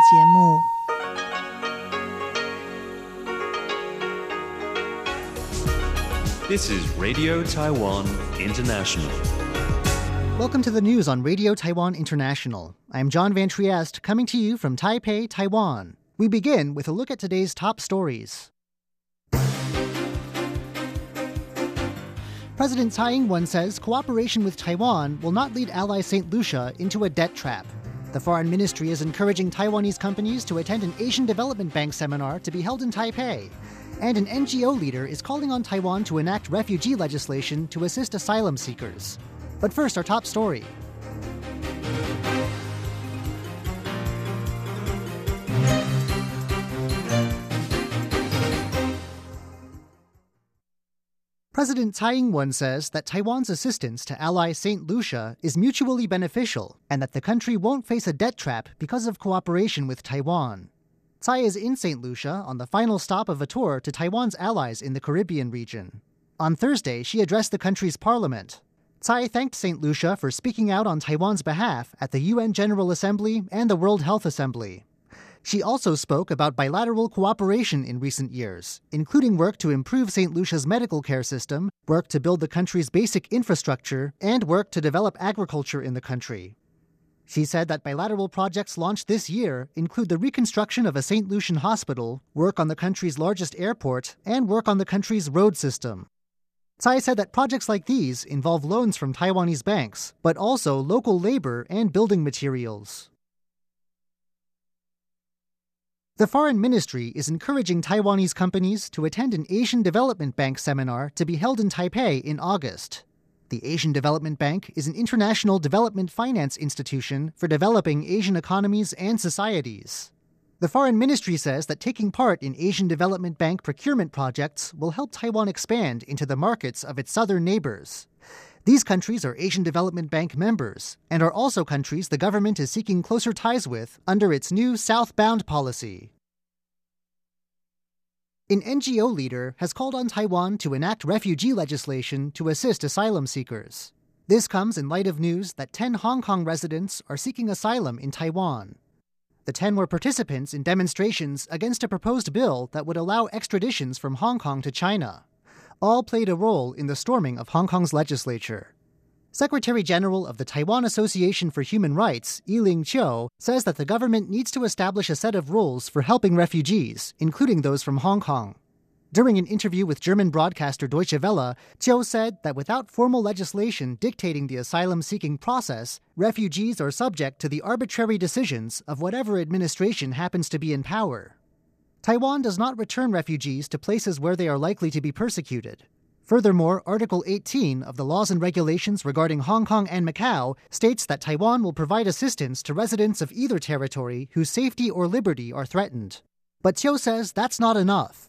节目。This is Radio Taiwan International. Welcome to the news on Radio Taiwan International. I'm John Van Trieste, coming to you from Taipei, Taiwan. We begin with a look at today's top stories. President Tsai Ing-wen says cooperation with Taiwan will not lead ally St. Lucia into a debt trap. The Foreign Ministry is encouraging Taiwanese companies to attend an Asian Development Bank seminar to be held in Taipei. And an NGO leader is calling on Taiwan to enact refugee legislation to assist asylum seekers. But first, our top story. President Tsai Ing-wen says that Taiwan's assistance to ally St. Lucia is mutually beneficial and that the country won't face a debt trap because of cooperation with Taiwan. Tsai is in St. Lucia on the final stop of a tour to Taiwan's allies in the Caribbean region. On Thursday, she addressed the country's parliament. Tsai thanked St. Lucia for speaking out on Taiwan's behalf at the UN General Assembly and the World Health Assembly. She also spoke about bilateral cooperation in recent years, including work to improve St. Lucia's medical care system, work to build the country's basic infrastructure, and work to develop agriculture in the country. She said that bilateral projects launched this year include the reconstruction of a St. Lucian hospital, work on the country's largest airport, and work on the country's road system. Tsai said that projects like these involve loans from Taiwanese banks, but also local labor and building materials. The Foreign Ministry is encouraging Taiwanese companies to attend an Asian Development Bank seminar to be held in Taipei in August. The Asian Development Bank is an international development finance institution for developing Asian economies and societies. The Foreign Ministry says that taking part in Asian Development Bank procurement projects will help Taiwan expand into the markets of its southern neighbors. These countries are Asian Development Bank members and are also countries the government is seeking closer ties with under its new southbound policy. An NGO leader has called on Taiwan to enact refugee legislation to assist asylum seekers. This comes in light of news that 10 Hong Kong residents are seeking asylum in Taiwan. The 10 were participants in demonstrations against a proposed bill that would allow extraditions from Hong Kong to China. All played a role in the storming of Hong Kong's legislature. Secretary General of the Taiwan Association for Human Rights, Yiling Chiu, says that the government needs to establish a set of rules for helping refugees, including those from Hong Kong. During an interview with German broadcaster Deutsche Welle, Chiu said that without formal legislation dictating the asylum seeking process, refugees are subject to the arbitrary decisions of whatever administration happens to be in power. Taiwan does not return refugees to places where they are likely to be persecuted. Furthermore, Article 18 of the laws and regulations regarding Hong Kong and Macau states that Taiwan will provide assistance to residents of either territory whose safety or liberty are threatened. But Chiu says that's not enough.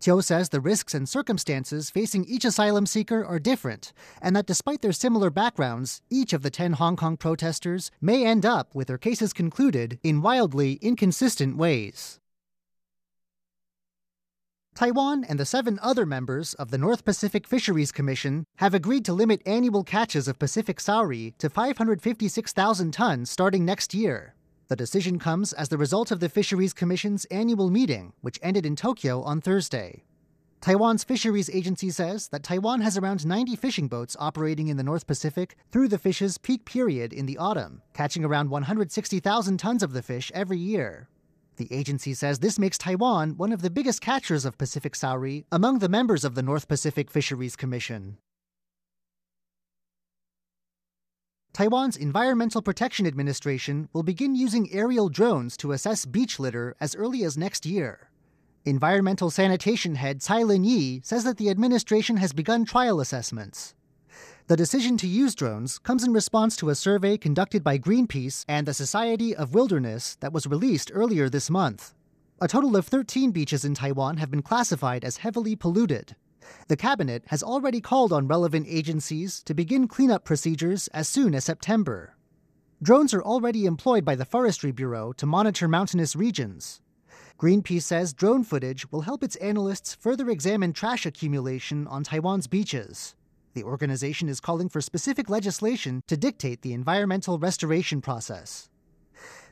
Chiu says the risks and circumstances facing each asylum seeker are different, and that despite their similar backgrounds, each of the 10 Hong Kong protesters may end up with their cases concluded in wildly inconsistent ways. Taiwan and the seven other members of the North Pacific Fisheries Commission have agreed to limit annual catches of Pacific saury to 556,000 tons starting next year. The decision comes as the result of the Fisheries Commission's annual meeting, which ended in Tokyo on Thursday. Taiwan's fisheries agency says that Taiwan has around 90 fishing boats operating in the North Pacific through the fish's peak period in the autumn, catching around 160,000 tons of the fish every year. The agency says this makes Taiwan one of the biggest catchers of Pacific saury among the members of the North Pacific Fisheries Commission. Taiwan's Environmental Protection Administration will begin using aerial drones to assess beach litter as early as next year. Environmental Sanitation Head Tsai Lin Yi says that the administration has begun trial assessments. The decision to use drones comes in response to a survey conducted by Greenpeace and the Society of Wilderness that was released earlier this month. A total of 13 beaches in Taiwan have been classified as heavily polluted. The cabinet has already called on relevant agencies to begin cleanup procedures as soon as September. Drones are already employed by the Forestry Bureau to monitor mountainous regions. Greenpeace says drone footage will help its analysts further examine trash accumulation on Taiwan's beaches. The organization is calling for specific legislation to dictate the environmental restoration process.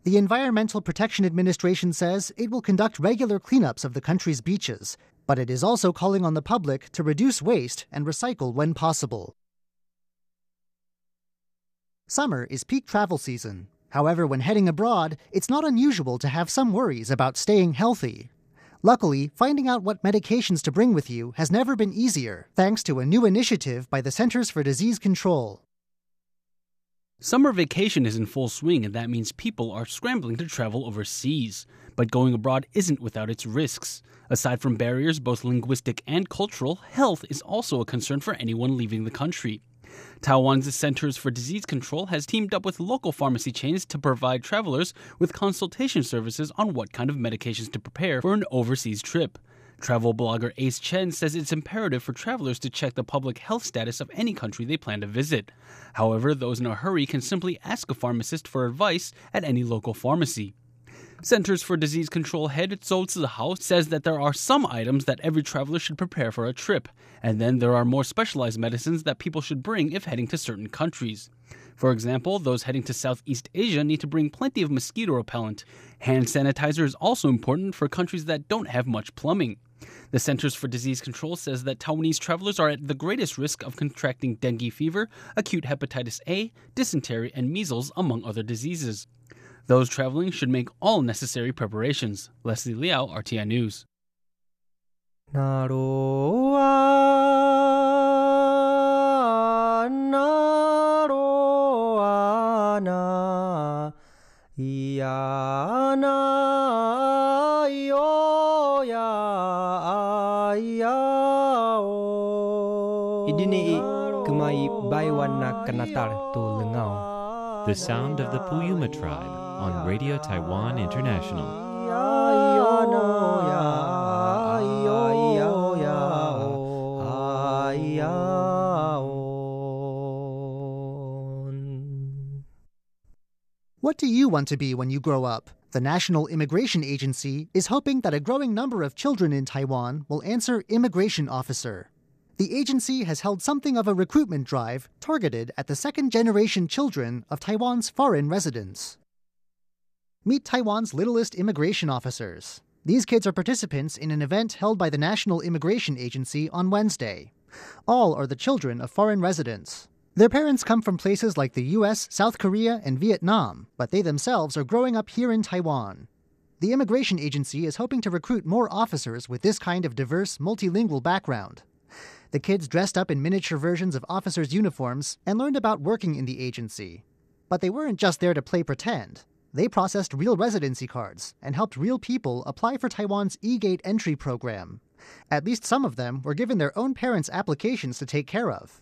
The Environmental Protection Administration says it will conduct regular cleanups of the country's beaches, but it is also calling on the public to reduce waste and recycle when possible. Summer is peak travel season. However, when heading abroad, it's not unusual to have some worries about staying healthy. Luckily, finding out what medications to bring with you has never been easier, thanks to a new initiative by the Centers for Disease Control. Summer vacation is in full swing, and that means people are scrambling to travel overseas. But going abroad isn't without its risks. Aside from barriers, both linguistic and cultural, health is also a concern for anyone leaving the country. Taiwan's Centers for Disease Control has teamed up with local pharmacy chains to provide travelers with consultation services on what kind of medications to prepare for an overseas trip. Travel blogger Ace Chen says it's imperative for travelers to check the public health status of any country they plan to visit. However, those in a hurry can simply ask a pharmacist for advice at any local pharmacy. Centers for Disease Control head Zhou Zihao says that there are some items that every traveler should prepare for a trip, and then there are more specialized medicines that people should bring if heading to certain countries. For example, those heading to Southeast Asia need to bring plenty of mosquito repellent. Hand sanitizer is also important for countries that don't have much plumbing. The Centers for Disease Control says that Taiwanese travelers are at the greatest risk of contracting dengue fever, acute hepatitis A, dysentery, and measles, among other diseases. Those traveling should make all necessary preparations. Leslie Liao, RTI News. 那罗啊，那罗啊，那咿呀那哟呀咿呀哦。Idini kemai baiwan na kanatal tu lengau. The sound of the Puyuma tribe on Radio Taiwan International. What do you want to be when you grow up? The National Immigration Agency is hoping that a growing number of children in Taiwan will answer immigration officer. The agency has held something of a recruitment drive targeted at the second generation children of Taiwan's foreign residents. Meet Taiwan's littlest immigration officers. These kids are participants in an event held by the National Immigration Agency on Wednesday. All are the children of foreign residents. Their parents come from places like the US, South Korea, and Vietnam, but they themselves are growing up here in Taiwan. The immigration agency is hoping to recruit more officers with this kind of diverse, multilingual background. The kids dressed up in miniature versions of officers' uniforms and learned about working in the agency. But they weren't just there to play pretend. They processed real residency cards and helped real people apply for Taiwan's e gate entry program. At least some of them were given their own parents' applications to take care of.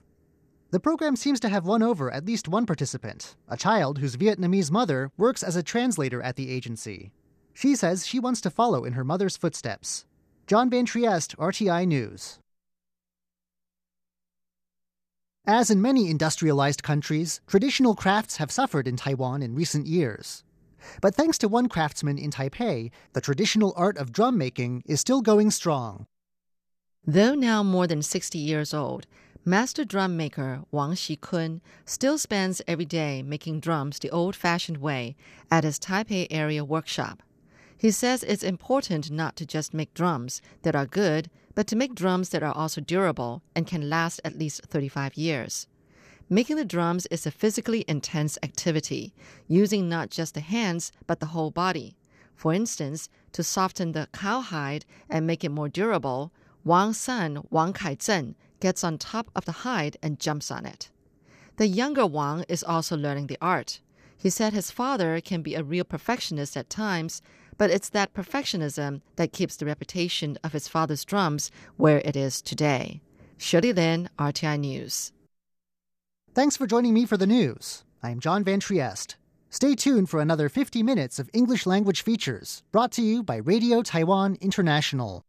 The program seems to have won over at least one participant, a child whose Vietnamese mother works as a translator at the agency. She says she wants to follow in her mother's footsteps. John Van Trieste, RTI News. As in many industrialized countries, traditional crafts have suffered in Taiwan in recent years. But thanks to one craftsman in Taipei, the traditional art of drum making is still going strong. Though now more than 60 years old, master drum maker Wang Xikun still spends every day making drums the old fashioned way at his Taipei area workshop. He says it's important not to just make drums that are good, but to make drums that are also durable and can last at least 35 years. Making the drums is a physically intense activity, using not just the hands, but the whole body. For instance, to soften the cowhide and make it more durable, Wang's son, Wang Kaizhen, gets on top of the hide and jumps on it. The younger Wang is also learning the art. He said his father can be a real perfectionist at times, but it's that perfectionism that keeps the reputation of his father's drums where it is today. Shirley Lin, RTI News. Thanks for joining me for the news. I am John Van Trieste. Stay tuned for another 50 minutes of English language features brought to you by Radio Taiwan International.